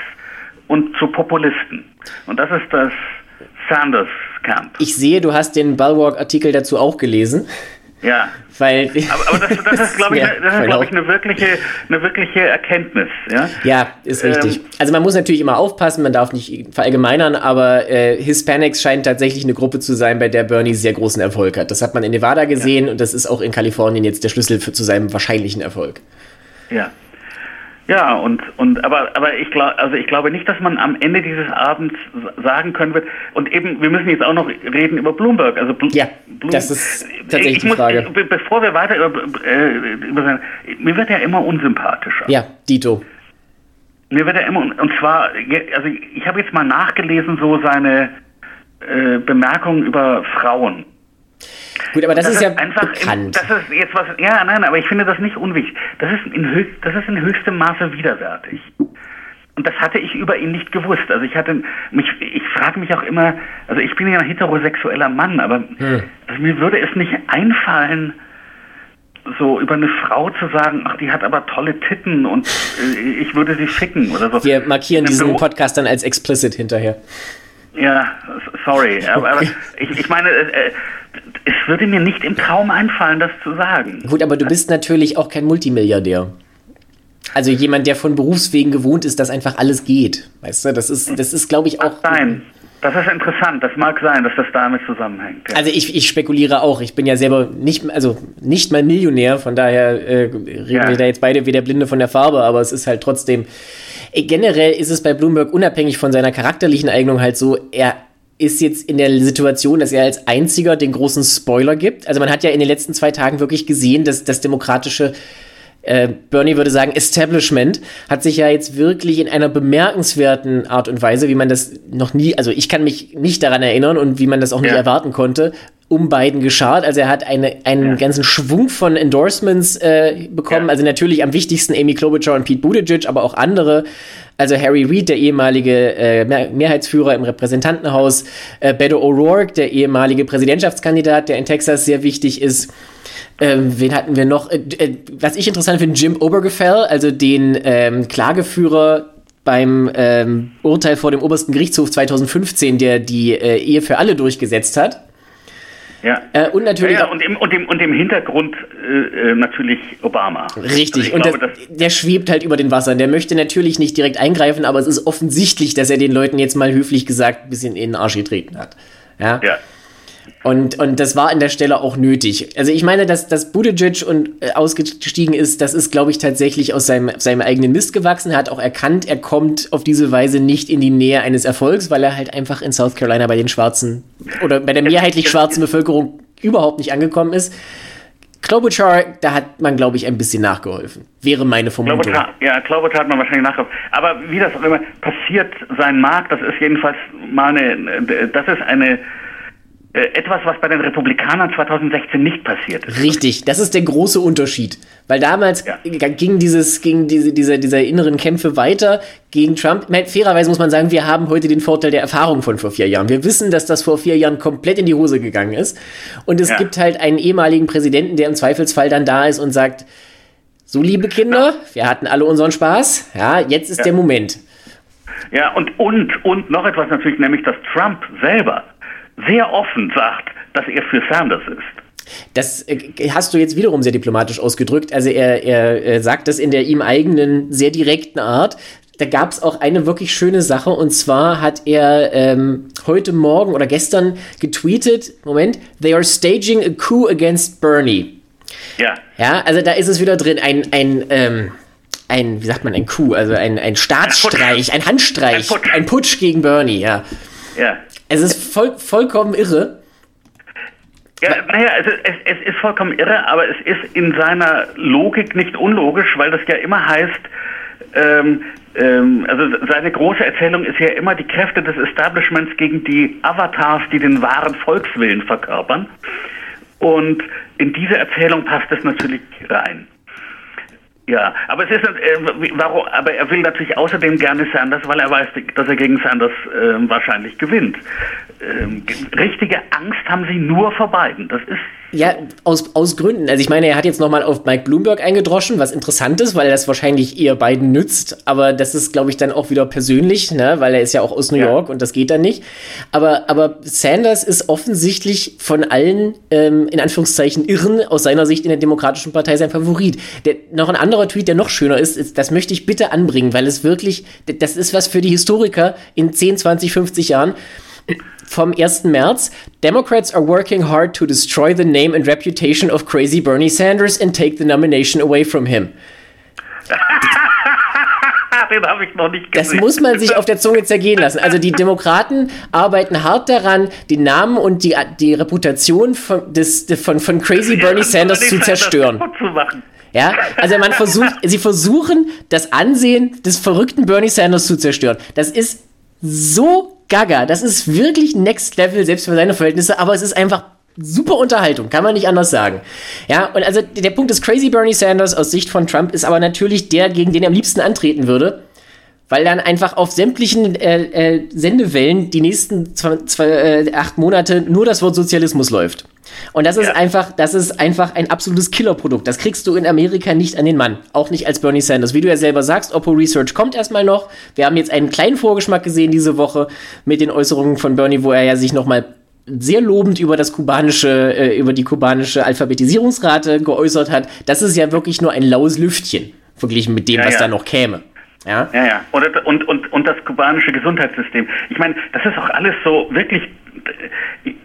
und zu Populisten. Und das ist das Sanders Camp. Ich sehe, du hast den Bulwark-Artikel dazu auch gelesen. Ja. Weil aber, aber das, das, ist, glaube ich, das ist, glaub ich, eine wirkliche, eine wirkliche Erkenntnis. Ja, ja ist richtig. Ähm, also man muss natürlich immer aufpassen, man darf nicht verallgemeinern, aber äh, Hispanics scheint tatsächlich eine Gruppe zu sein, bei der Bernie sehr großen Erfolg hat. Das hat man in Nevada gesehen ja. und das ist auch in Kalifornien jetzt der Schlüssel für, zu seinem wahrscheinlichen Erfolg. Ja. Ja, und, und aber, aber ich glaube, also ich glaube nicht, dass man am Ende dieses Abends sagen können wird. Und eben, wir müssen jetzt auch noch reden über Bloomberg. Also Bl ja, Bloom das ist tatsächlich die Frage. Ich, bevor wir weiter über, äh, über mir wird er immer unsympathischer. Ja, Dito. Mir wird er immer, und zwar, also ich habe jetzt mal nachgelesen, so seine äh, Bemerkungen über Frauen. Gut, aber das, das ist, ja einfach bekannt. das ist jetzt was, ja, nein, aber ich finde das nicht unwichtig. Das ist in, höchst, das ist in höchstem Maße widerwärtig. Und das hatte ich über ihn nicht gewusst. Also ich hatte mich, ich frage mich auch immer, also ich bin ja ein heterosexueller Mann, aber hm. also mir würde es nicht einfallen, so über eine Frau zu sagen, ach, die hat aber tolle Titten und äh, ich würde sie ficken oder so. Wir markieren diesen Podcast dann als explicit hinterher. Ja, sorry, aber, aber ich, ich meine, äh, es würde mir nicht im Traum einfallen, das zu sagen. Gut, aber du bist natürlich auch kein Multimilliardär. Also jemand, der von Berufswegen gewohnt ist, dass einfach alles geht. Weißt du, das ist, das ist, glaube ich, auch. Nein. Das ist interessant. Das mag sein, dass das damit zusammenhängt. Ja. Also ich, ich spekuliere auch. Ich bin ja selber nicht, also nicht mal Millionär. Von daher äh, reden ja. wir da jetzt beide wie der Blinde von der Farbe. Aber es ist halt trotzdem. Äh, generell ist es bei Bloomberg unabhängig von seiner charakterlichen Eignung halt so. Er ist jetzt in der Situation, dass er als einziger den großen Spoiler gibt. Also man hat ja in den letzten zwei Tagen wirklich gesehen, dass das demokratische äh, Bernie würde sagen, Establishment hat sich ja jetzt wirklich in einer bemerkenswerten Art und Weise, wie man das noch nie, also ich kann mich nicht daran erinnern und wie man das auch nicht ja. erwarten konnte, um Biden geschart. Also er hat eine, einen ja. ganzen Schwung von Endorsements äh, bekommen. Ja. Also natürlich am wichtigsten Amy Klobuchar und Pete Buttigieg, aber auch andere. Also Harry Reid, der ehemalige äh, Mehrheitsführer im Repräsentantenhaus, äh, Beto O'Rourke, der ehemalige Präsidentschaftskandidat, der in Texas sehr wichtig ist. Ähm, wen hatten wir noch? Äh, äh, was ich interessant finde, Jim Obergefell, also den ähm, Klageführer beim ähm, Urteil vor dem obersten Gerichtshof 2015, der die äh, Ehe für alle durchgesetzt hat. Ja. Äh, und natürlich. Ja, ja, und, im, und, im, und im Hintergrund äh, äh natürlich Obama. Richtig, also und glaube, das, der schwebt halt über den Wassern. Der möchte natürlich nicht direkt eingreifen, aber es ist offensichtlich, dass er den Leuten jetzt mal höflich gesagt ein bisschen in den Arsch getreten hat. Ja. ja. Und, und das war an der Stelle auch nötig. Also ich meine, dass, dass Buttigieg und, äh, ausgestiegen ist, das ist, glaube ich, tatsächlich aus seinem, seinem eigenen Mist gewachsen. Er hat auch erkannt, er kommt auf diese Weise nicht in die Nähe eines Erfolgs, weil er halt einfach in South Carolina bei den Schwarzen oder bei der mehrheitlich schwarzen Bevölkerung überhaupt nicht angekommen ist. Klobuchar, da hat man, glaube ich, ein bisschen nachgeholfen. Wäre meine Vermutung. Klobuchar, ja, Klobuchar hat man wahrscheinlich nachgeholfen. Aber wie das auch immer passiert sein mag, das ist jedenfalls mal eine, das ist eine äh, etwas, was bei den Republikanern 2016 nicht passiert ist. Richtig, das ist der große Unterschied. Weil damals ja. ging dieses, ging diese, diese, diese inneren Kämpfe weiter gegen Trump. Fairerweise muss man sagen, wir haben heute den Vorteil der Erfahrung von vor vier Jahren. Wir wissen, dass das vor vier Jahren komplett in die Hose gegangen ist. Und es ja. gibt halt einen ehemaligen Präsidenten, der im Zweifelsfall dann da ist und sagt, so liebe Kinder, wir hatten alle unseren Spaß. Ja, jetzt ist ja. der Moment. Ja, und, und, und noch etwas natürlich, nämlich, dass Trump selber sehr offen sagt, dass er für Sanders ist. Das äh, hast du jetzt wiederum sehr diplomatisch ausgedrückt. Also er, er, er sagt das in der ihm eigenen, sehr direkten Art. Da gab es auch eine wirklich schöne Sache und zwar hat er ähm, heute Morgen oder gestern getweetet, Moment, they are staging a coup against Bernie. Ja. Ja, also da ist es wieder drin, ein, ein, ähm, ein, wie sagt man, ein Coup, also ein, ein Staatsstreich, ein, ein Handstreich, ein Putsch. ein Putsch gegen Bernie, ja. Ja. Es ist voll, vollkommen irre. Ja, naja, also es, es ist vollkommen irre, aber es ist in seiner Logik nicht unlogisch, weil das ja immer heißt, ähm, ähm, also seine große Erzählung ist ja immer die Kräfte des Establishments gegen die Avatars, die den wahren Volkswillen verkörpern. Und in diese Erzählung passt es natürlich rein. Ja, aber es ist, äh, warum, aber er will natürlich außerdem gerne Sanders, weil er weiß, dass er gegen Sanders äh, wahrscheinlich gewinnt. Ähm, richtige Angst haben sie nur vor beiden. Das ist ja, aus, aus Gründen. Also ich meine, er hat jetzt nochmal auf Mike Bloomberg eingedroschen, was interessant ist, weil er das wahrscheinlich eher beiden nützt. Aber das ist, glaube ich, dann auch wieder persönlich, ne? weil er ist ja auch aus New ja. York und das geht dann nicht. Aber, aber Sanders ist offensichtlich von allen, ähm, in Anführungszeichen, Irren aus seiner Sicht in der Demokratischen Partei sein Favorit. Der, noch ein anderer Tweet, der noch schöner ist, ist, das möchte ich bitte anbringen, weil es wirklich, das ist was für die Historiker in 10, 20, 50 Jahren vom 1. März. Democrats are working hard to destroy the name and reputation of crazy Bernie Sanders and take the nomination away from him. Den habe ich noch nicht gesehen. Das muss man sich auf der Zunge zergehen lassen. Also die Demokraten arbeiten hart daran, den Namen und die, die Reputation von, des, von, von Crazy Bernie Sanders zu zerstören. Ja, also man versucht, sie versuchen, das Ansehen des verrückten Bernie Sanders zu zerstören. Das ist so gaga. Das ist wirklich Next Level, selbst für seine Verhältnisse, aber es ist einfach super Unterhaltung, kann man nicht anders sagen. Ja, und also der Punkt ist Crazy Bernie Sanders aus Sicht von Trump ist aber natürlich der, gegen den er am liebsten antreten würde weil dann einfach auf sämtlichen äh, äh, Sendewellen die nächsten zwei, zwei, äh, acht Monate nur das Wort Sozialismus läuft. Und das ist ja. einfach, das ist einfach ein absolutes Killerprodukt. Das kriegst du in Amerika nicht an den Mann. Auch nicht als Bernie Sanders. Wie du ja selber sagst, Oppo Research kommt erstmal noch. Wir haben jetzt einen kleinen Vorgeschmack gesehen diese Woche mit den Äußerungen von Bernie, wo er ja sich nochmal sehr lobend über das kubanische, äh, über die kubanische Alphabetisierungsrate geäußert hat. Das ist ja wirklich nur ein laues Lüftchen verglichen mit dem, ja, was ja. da noch käme. Ja, ja. ja. Und, und, und, und das kubanische Gesundheitssystem. Ich meine, das ist auch alles so wirklich. Ich,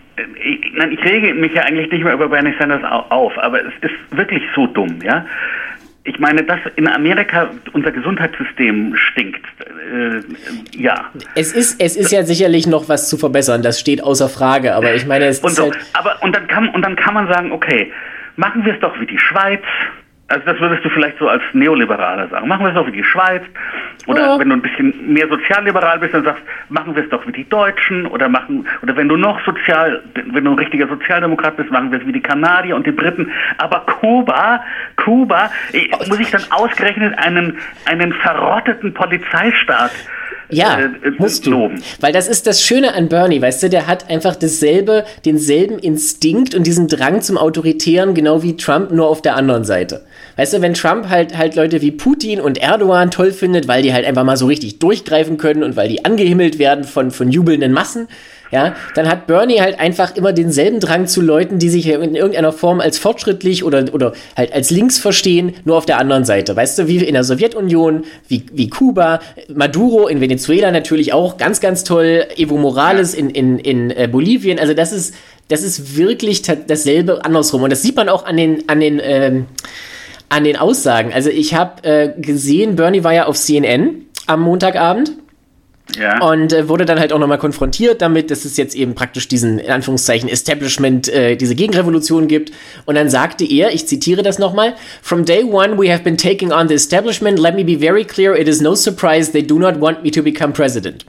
ich, nein, ich rege mich ja eigentlich nicht mehr über Bernie Sanders auf, aber es ist wirklich so dumm, ja. Ich meine, dass in Amerika unser Gesundheitssystem stinkt. Äh, ja. Es ist, es ist ja sicherlich noch was zu verbessern, das steht außer Frage, aber ich meine, es und ist so, halt aber und dann kann und dann kann man sagen, okay, machen wir es doch wie die Schweiz, also das würdest du vielleicht so als Neoliberaler sagen. Machen wir es doch wie die Schweiz. Oder ja. wenn du ein bisschen mehr sozialliberal bist, dann sagst, machen wir es doch wie die Deutschen. Oder machen, oder wenn du noch sozial, wenn du ein richtiger Sozialdemokrat bist, machen wir es wie die Kanadier und die Briten. Aber Kuba, Kuba, muss ich dann ausgerechnet einen, einen verrotteten Polizeistaat ja, äh, äh, musst du. Loben. Weil das ist das Schöne an Bernie, weißt du, der hat einfach dasselbe, denselben Instinkt und diesen Drang zum Autoritären, genau wie Trump, nur auf der anderen Seite. Weißt du, wenn Trump halt halt Leute wie Putin und Erdogan toll findet, weil die halt einfach mal so richtig durchgreifen können und weil die angehimmelt werden von, von jubelnden Massen, ja, dann hat Bernie halt einfach immer denselben Drang zu Leuten, die sich in irgendeiner Form als fortschrittlich oder, oder halt als links verstehen, nur auf der anderen Seite. Weißt du, wie in der Sowjetunion, wie, wie Kuba, Maduro in Venezuela natürlich auch ganz, ganz toll, Evo Morales in, in, in äh, Bolivien. Also das ist, das ist wirklich dasselbe andersrum. Und das sieht man auch an den, an den, ähm, an den Aussagen. Also ich habe äh, gesehen, Bernie war ja auf CNN am Montagabend. Ja. Und äh, wurde dann halt auch nochmal konfrontiert damit, dass es jetzt eben praktisch diesen, in Anführungszeichen, Establishment, äh, diese Gegenrevolution gibt. Und dann sagte er, ich zitiere das nochmal, From day one we have been taking on the establishment. Let me be very clear, it is no surprise they do not want me to become president.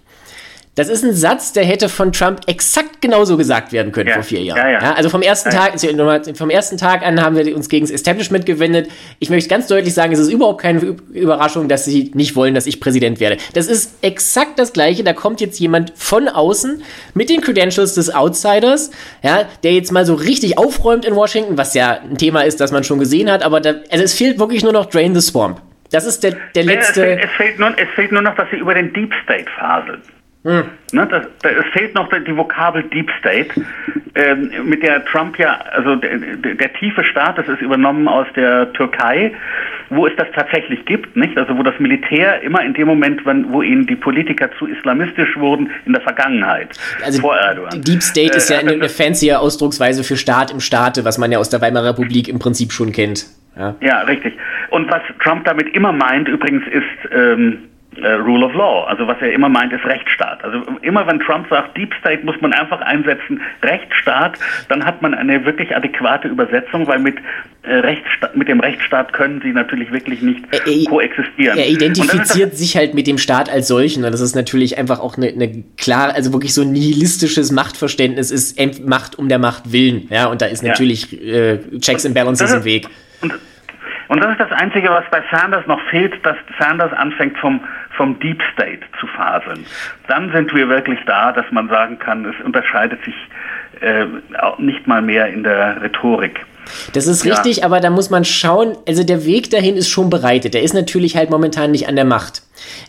Das ist ein Satz, der hätte von Trump exakt genauso gesagt werden können ja. vor vier Jahren. Ja, ja. also vom ersten Tag, vom ersten Tag an haben wir uns gegen das Establishment gewendet. Ich möchte ganz deutlich sagen, es ist überhaupt keine Überraschung, dass sie nicht wollen, dass ich Präsident werde. Das ist exakt das Gleiche. Da kommt jetzt jemand von außen mit den Credentials des Outsiders, ja, der jetzt mal so richtig aufräumt in Washington, was ja ein Thema ist, das man schon gesehen hat. Aber da, also es fehlt wirklich nur noch Drain the Swamp. Das ist der, der letzte. Es fehlt, es, fehlt nur, es fehlt nur noch, dass sie über den Deep State faseln. Hm. Ne, das, das, es fehlt noch die Vokabel Deep State, ähm, mit der Trump ja, also der, der, tiefe Staat, das ist übernommen aus der Türkei, wo es das tatsächlich gibt, nicht? Also wo das Militär immer in dem Moment, wenn, wo ihnen die Politiker zu islamistisch wurden, in der Vergangenheit, also vor Erdogan. Deep State äh, ist ja eine, eine fancy Ausdrucksweise für Staat im Staate, was man ja aus der Weimarer Republik im Prinzip schon kennt. Ja, ja richtig. Und was Trump damit immer meint, übrigens, ist ähm, äh, Rule of Law. Also was er immer meint, ist Rechtsstaat. Also immer wenn Trump sagt, Deep State muss man einfach einsetzen, Rechtsstaat, dann hat man eine wirklich adäquate Übersetzung, weil mit, äh, Rechtsstaat, mit dem Rechtsstaat können sie natürlich wirklich nicht er, er, koexistieren. Er identifiziert sich halt mit dem Staat als solchen und das ist natürlich einfach auch eine, eine klar, also wirklich so ein nihilistisches Machtverständnis ist Macht um der Macht willen. Ja, und da ist natürlich ja. äh, Checks and Balances im Weg. Und und das ist das Einzige, was bei Sanders noch fehlt, dass Sanders anfängt vom, vom Deep State zu faseln. Dann sind wir wirklich da, dass man sagen kann, es unterscheidet sich äh, nicht mal mehr in der Rhetorik. Das ist richtig, ja. aber da muss man schauen, also der Weg dahin ist schon bereitet. Der ist natürlich halt momentan nicht an der Macht.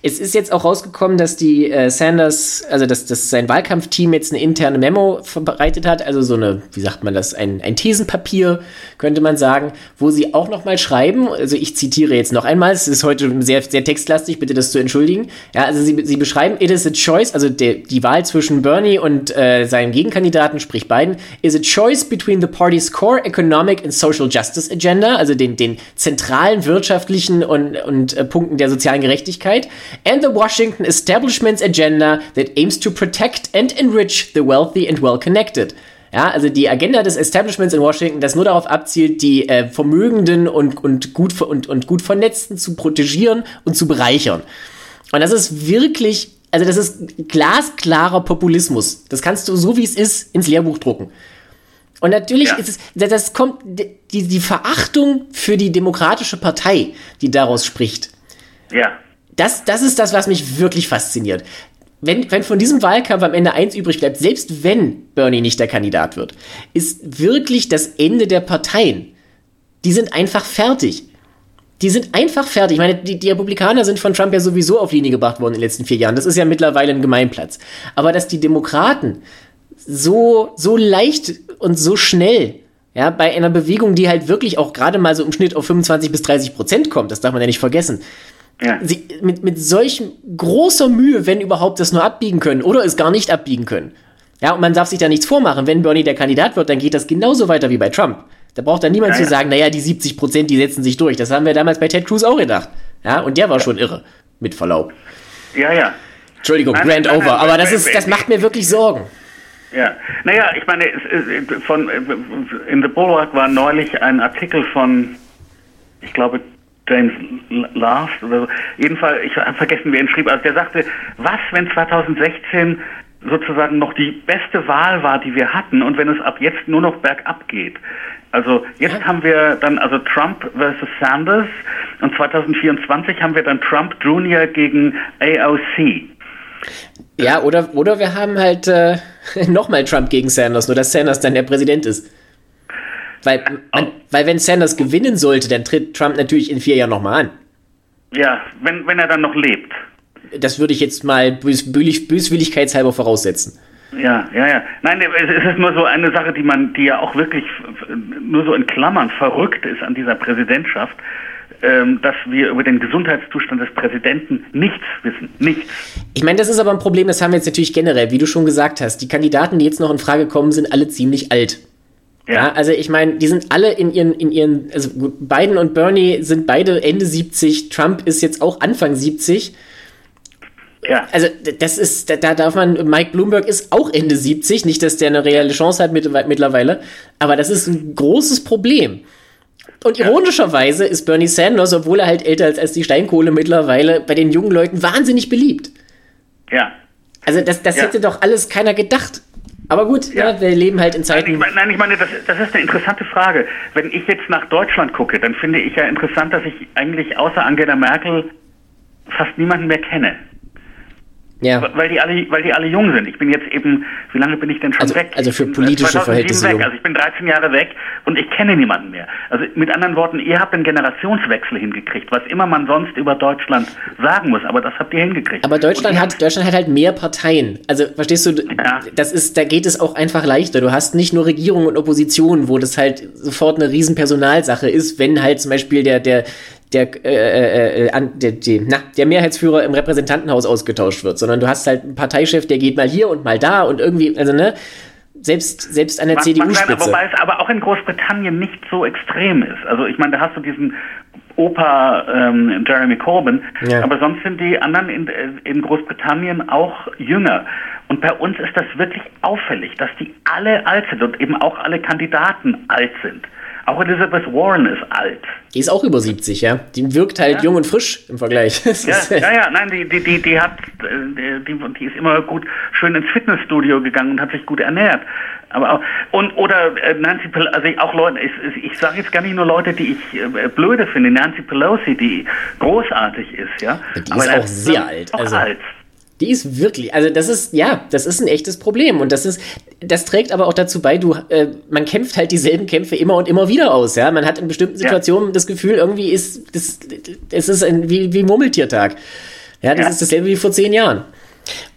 Es ist jetzt auch rausgekommen, dass die äh, Sanders, also dass, dass sein Wahlkampfteam jetzt eine interne Memo verbreitet hat, also so eine, wie sagt man das, ein, ein Thesenpapier, könnte man sagen, wo sie auch nochmal schreiben, also ich zitiere jetzt noch einmal, es ist heute sehr, sehr textlastig, bitte das zu entschuldigen. Ja, also sie, sie beschreiben, it is a choice, also der, die Wahl zwischen Bernie und äh, seinem Gegenkandidaten, sprich Biden, is a choice between the party's core economic and social justice agenda, also den, den zentralen wirtschaftlichen und, und äh, Punkten der sozialen Gerechtigkeit and the Washington establishment's agenda that aims to protect and enrich the wealthy and well-connected. Ja, also die Agenda des Establishments in Washington, das nur darauf abzielt, die äh, Vermögenden und, und, gut, und, und gut Vernetzten zu protegieren und zu bereichern. Und das ist wirklich, also das ist glasklarer Populismus. Das kannst du so wie es ist ins Lehrbuch drucken. Und natürlich ja. ist es, das kommt, die, die Verachtung für die Demokratische Partei, die daraus spricht. Ja das, das ist das, was mich wirklich fasziniert. Wenn, wenn von diesem Wahlkampf am Ende eins übrig bleibt, selbst wenn Bernie nicht der Kandidat wird, ist wirklich das Ende der Parteien. Die sind einfach fertig. Die sind einfach fertig. Ich meine, die, die, Republikaner sind von Trump ja sowieso auf Linie gebracht worden in den letzten vier Jahren. Das ist ja mittlerweile ein Gemeinplatz. Aber dass die Demokraten so, so leicht und so schnell, ja, bei einer Bewegung, die halt wirklich auch gerade mal so im Schnitt auf 25 bis 30 Prozent kommt, das darf man ja nicht vergessen, ja. sie mit, mit solch großer Mühe, wenn überhaupt, das nur abbiegen können oder es gar nicht abbiegen können. Ja, und man darf sich da nichts vormachen. Wenn Bernie der Kandidat wird, dann geht das genauso weiter wie bei Trump. Da braucht dann niemand ja, zu ja. sagen, naja, die 70 Prozent, die setzen sich durch. Das haben wir damals bei Ted Cruz auch gedacht. Ja, und der war schon irre. Mit Verlaub. Ja, ja. Entschuldigung, nein, Grand nein, Over. Nein, aber das ist, das macht mir wirklich Sorgen. Ja, naja, ich meine, von, in The Bulwark war neulich ein Artikel von, ich glaube, James Last oder so. Jedenfalls, ich habe vergessen, wer ihn schrieb. Also der sagte, was, wenn 2016 sozusagen noch die beste Wahl war, die wir hatten und wenn es ab jetzt nur noch bergab geht. Also jetzt ja. haben wir dann also Trump versus Sanders und 2024 haben wir dann Trump Jr. gegen AOC. Ja, oder, oder wir haben halt äh, nochmal Trump gegen Sanders, nur dass Sanders dann der Präsident ist. Weil, man, weil wenn Sanders gewinnen sollte, dann tritt Trump natürlich in vier Jahren nochmal an. Ja, wenn, wenn er dann noch lebt. Das würde ich jetzt mal bös, böswilligkeitshalber voraussetzen. Ja, ja, ja. Nein, es ist nur so eine Sache, die man, die ja auch wirklich nur so in Klammern verrückt ist an dieser Präsidentschaft, ähm, dass wir über den Gesundheitszustand des Präsidenten nichts wissen. Nichts. Ich meine, das ist aber ein Problem, das haben wir jetzt natürlich generell, wie du schon gesagt hast. Die Kandidaten, die jetzt noch in Frage kommen, sind alle ziemlich alt. Ja. ja. also ich meine, die sind alle in ihren, in ihren, also Biden und Bernie sind beide Ende 70, Trump ist jetzt auch Anfang 70. Ja. Also das ist, da, da darf man, Mike Bloomberg ist auch Ende 70, nicht, dass der eine reelle Chance hat mit, mittlerweile, aber das ist ein großes Problem. Und ironischerweise ist Bernie Sanders, obwohl er halt älter ist als die Steinkohle mittlerweile, bei den jungen Leuten wahnsinnig beliebt. Ja, Also das, das ja. hätte doch alles keiner gedacht. Aber gut, ja. ja. wir leben halt in Zeiten. Nein, ich meine, nein, ich meine das, das, ist eine interessante Frage. Wenn ich jetzt nach Deutschland gucke, dann finde ich ja interessant, dass ich eigentlich außer Angela Merkel fast niemanden mehr kenne. Ja. Weil die alle, weil die alle jung sind. Ich bin jetzt eben, wie lange bin ich denn schon also, weg? Also für politische Verhältnisse. Weg. Also ich bin 13 Jahre weg und ich kenne niemanden mehr. Also mit anderen Worten, ihr habt einen Generationswechsel hingekriegt, was immer man sonst über Deutschland sagen muss, aber das habt ihr hingekriegt. Aber Deutschland hat, Deutschland hat halt mehr Parteien. Also verstehst du, ja. das ist, da geht es auch einfach leichter. Du hast nicht nur Regierung und Opposition, wo das halt sofort eine riesen Personalsache ist, wenn halt zum Beispiel der, der, der, äh, äh, äh der, die, na, der Mehrheitsführer im Repräsentantenhaus ausgetauscht wird, sondern du hast halt einen Parteichef, der geht mal hier und mal da und irgendwie, also ne, selbst, selbst an der CDU-Spitze. Wobei es aber auch in Großbritannien nicht so extrem ist. Also ich meine, da hast du diesen Opa ähm, Jeremy Corbyn, ja. aber sonst sind die anderen in, äh, in Großbritannien auch jünger. Und bei uns ist das wirklich auffällig, dass die alle alt sind und eben auch alle Kandidaten alt sind. Auch Elizabeth Warren ist alt. Die ist auch über 70, ja. Die wirkt halt ja. jung und frisch im Vergleich. ja, ja, ja, nein, die, die, die, die hat, äh, die, die ist immer gut schön ins Fitnessstudio gegangen und hat sich gut ernährt. Aber auch, und oder äh, Nancy Pelosi, also auch Leute, ich, ich sage jetzt gar nicht nur Leute, die ich äh, blöde finde, Nancy Pelosi, die großartig ist, ja. Die Aber ist auch sehr alt. Also. alt. Die ist wirklich, also das ist, ja, das ist ein echtes Problem. Und das ist, das trägt aber auch dazu bei, du, äh, man kämpft halt dieselben Kämpfe immer und immer wieder aus, ja. Man hat in bestimmten Situationen ja. das Gefühl, irgendwie ist, das, es ist ein, wie, wie Murmeltiertag. Ja, das ja. ist dasselbe wie vor zehn Jahren.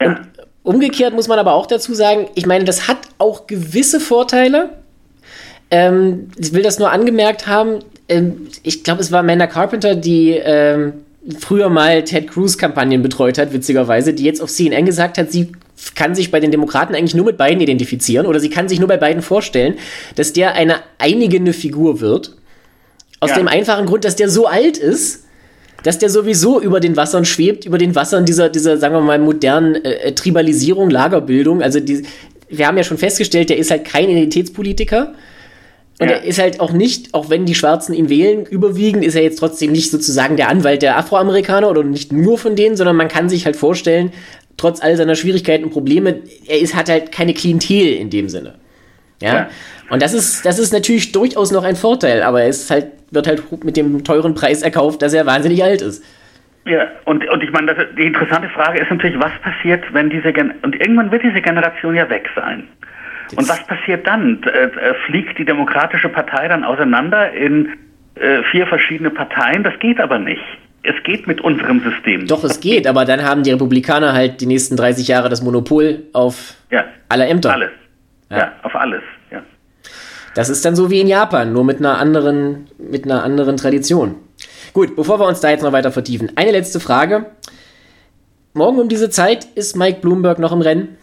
Ja. Und umgekehrt muss man aber auch dazu sagen, ich meine, das hat auch gewisse Vorteile. Ähm, ich will das nur angemerkt haben. Ähm, ich glaube, es war Amanda Carpenter, die, ähm, früher mal Ted Cruz-Kampagnen betreut hat, witzigerweise, die jetzt auf CNN gesagt hat, sie kann sich bei den Demokraten eigentlich nur mit beiden identifizieren oder sie kann sich nur bei beiden vorstellen, dass der eine einigende Figur wird. Aus ja. dem einfachen Grund, dass der so alt ist, dass der sowieso über den Wassern schwebt, über den Wassern dieser, dieser sagen wir mal, modernen äh, Tribalisierung, Lagerbildung. Also die, wir haben ja schon festgestellt, der ist halt kein Identitätspolitiker. Und ja. er ist halt auch nicht, auch wenn die Schwarzen ihn wählen, überwiegend ist er jetzt trotzdem nicht sozusagen der Anwalt der Afroamerikaner oder nicht nur von denen, sondern man kann sich halt vorstellen, trotz all seiner Schwierigkeiten und Probleme, er ist, hat halt keine Klientel in dem Sinne. Ja. ja. Und das ist, das ist natürlich durchaus noch ein Vorteil, aber er ist halt, wird halt mit dem teuren Preis erkauft, dass er wahnsinnig alt ist. Ja, und, und ich meine, das, die interessante Frage ist natürlich, was passiert, wenn diese Gen und irgendwann wird diese Generation ja weg sein. Und was passiert dann? Äh, äh, fliegt die Demokratische Partei dann auseinander in äh, vier verschiedene Parteien? Das geht aber nicht. Es geht mit unserem System. Doch, es geht, aber dann haben die Republikaner halt die nächsten 30 Jahre das Monopol auf ja, alle Ämter. Alles. Ja. ja, auf alles. Ja. Das ist dann so wie in Japan, nur mit einer anderen, mit einer anderen Tradition. Gut, bevor wir uns da jetzt noch weiter vertiefen, eine letzte Frage. Morgen um diese Zeit ist Mike Bloomberg noch im Rennen?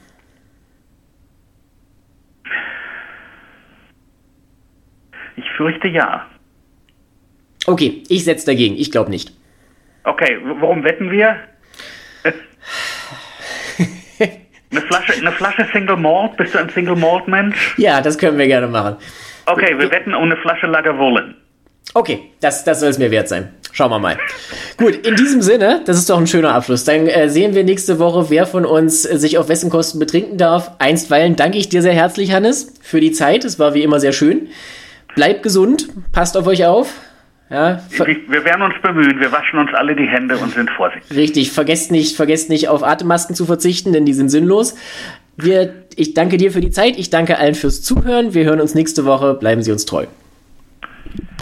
Ich fürchte ja. Okay, ich setze dagegen. Ich glaube nicht. Okay, worum wetten wir? eine, Flasche, eine Flasche Single Malt? Bist du ein Single Malt Mensch? Ja, das können wir gerne machen. Okay, wir wetten um eine Flasche Lagavulin. Okay, das, das soll es mir wert sein. Schauen wir mal. Gut, in diesem Sinne, das ist doch ein schöner Abschluss. Dann äh, sehen wir nächste Woche, wer von uns äh, sich auf wessen Kosten betrinken darf. Einstweilen danke ich dir sehr herzlich, Hannes, für die Zeit. Es war wie immer sehr schön. Bleibt gesund, passt auf euch auf. Ja, wir werden uns bemühen, wir waschen uns alle die Hände und sind vorsichtig. Richtig, vergesst nicht, vergesst nicht auf Atemmasken zu verzichten, denn die sind sinnlos. Wir, ich danke dir für die Zeit, ich danke allen fürs Zuhören. Wir hören uns nächste Woche, bleiben Sie uns treu.